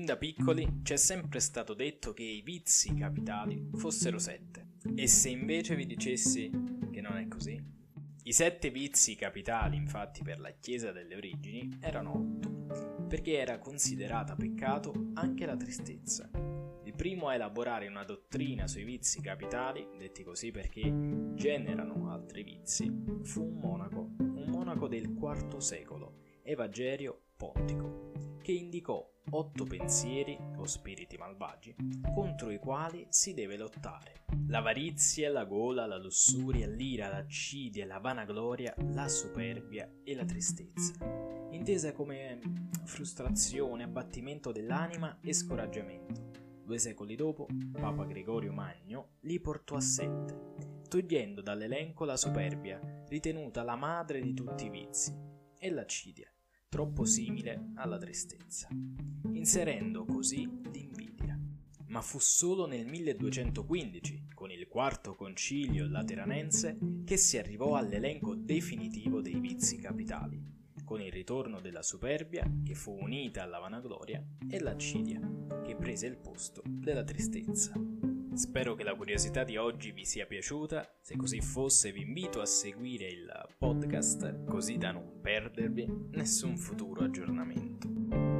da piccoli ci è sempre stato detto che i vizi capitali fossero sette. E se invece vi dicessi che non è così? I sette vizi capitali, infatti, per la Chiesa delle origini erano otto, perché era considerata peccato anche la tristezza. Il primo a elaborare una dottrina sui vizi capitali, detti così perché generano altri vizi, fu un monaco, un monaco del IV secolo, Evagerio Pontico, che indicò otto pensieri o spiriti malvagi contro i quali si deve lottare. L'avarizia, la gola, la lussuria, l'ira, l'accidia, la vanagloria, la superbia e la tristezza, intesa come frustrazione, abbattimento dell'anima e scoraggiamento. Due secoli dopo, Papa Gregorio Magno li portò a sette, togliendo dall'elenco la superbia, ritenuta la madre di tutti i vizi, e l'accidia, troppo simile alla tristezza, inserendo così l'invidia. Ma fu solo nel 1215, con il quarto concilio lateranense, che si arrivò all'elenco definitivo dei vizi capitali, con il ritorno della superbia che fu unita alla vanagloria e l'accidia che prese il posto della tristezza. Spero che la curiosità di oggi vi sia piaciuta, se così fosse vi invito a seguire il podcast così da non perdervi nessun futuro aggiornamento.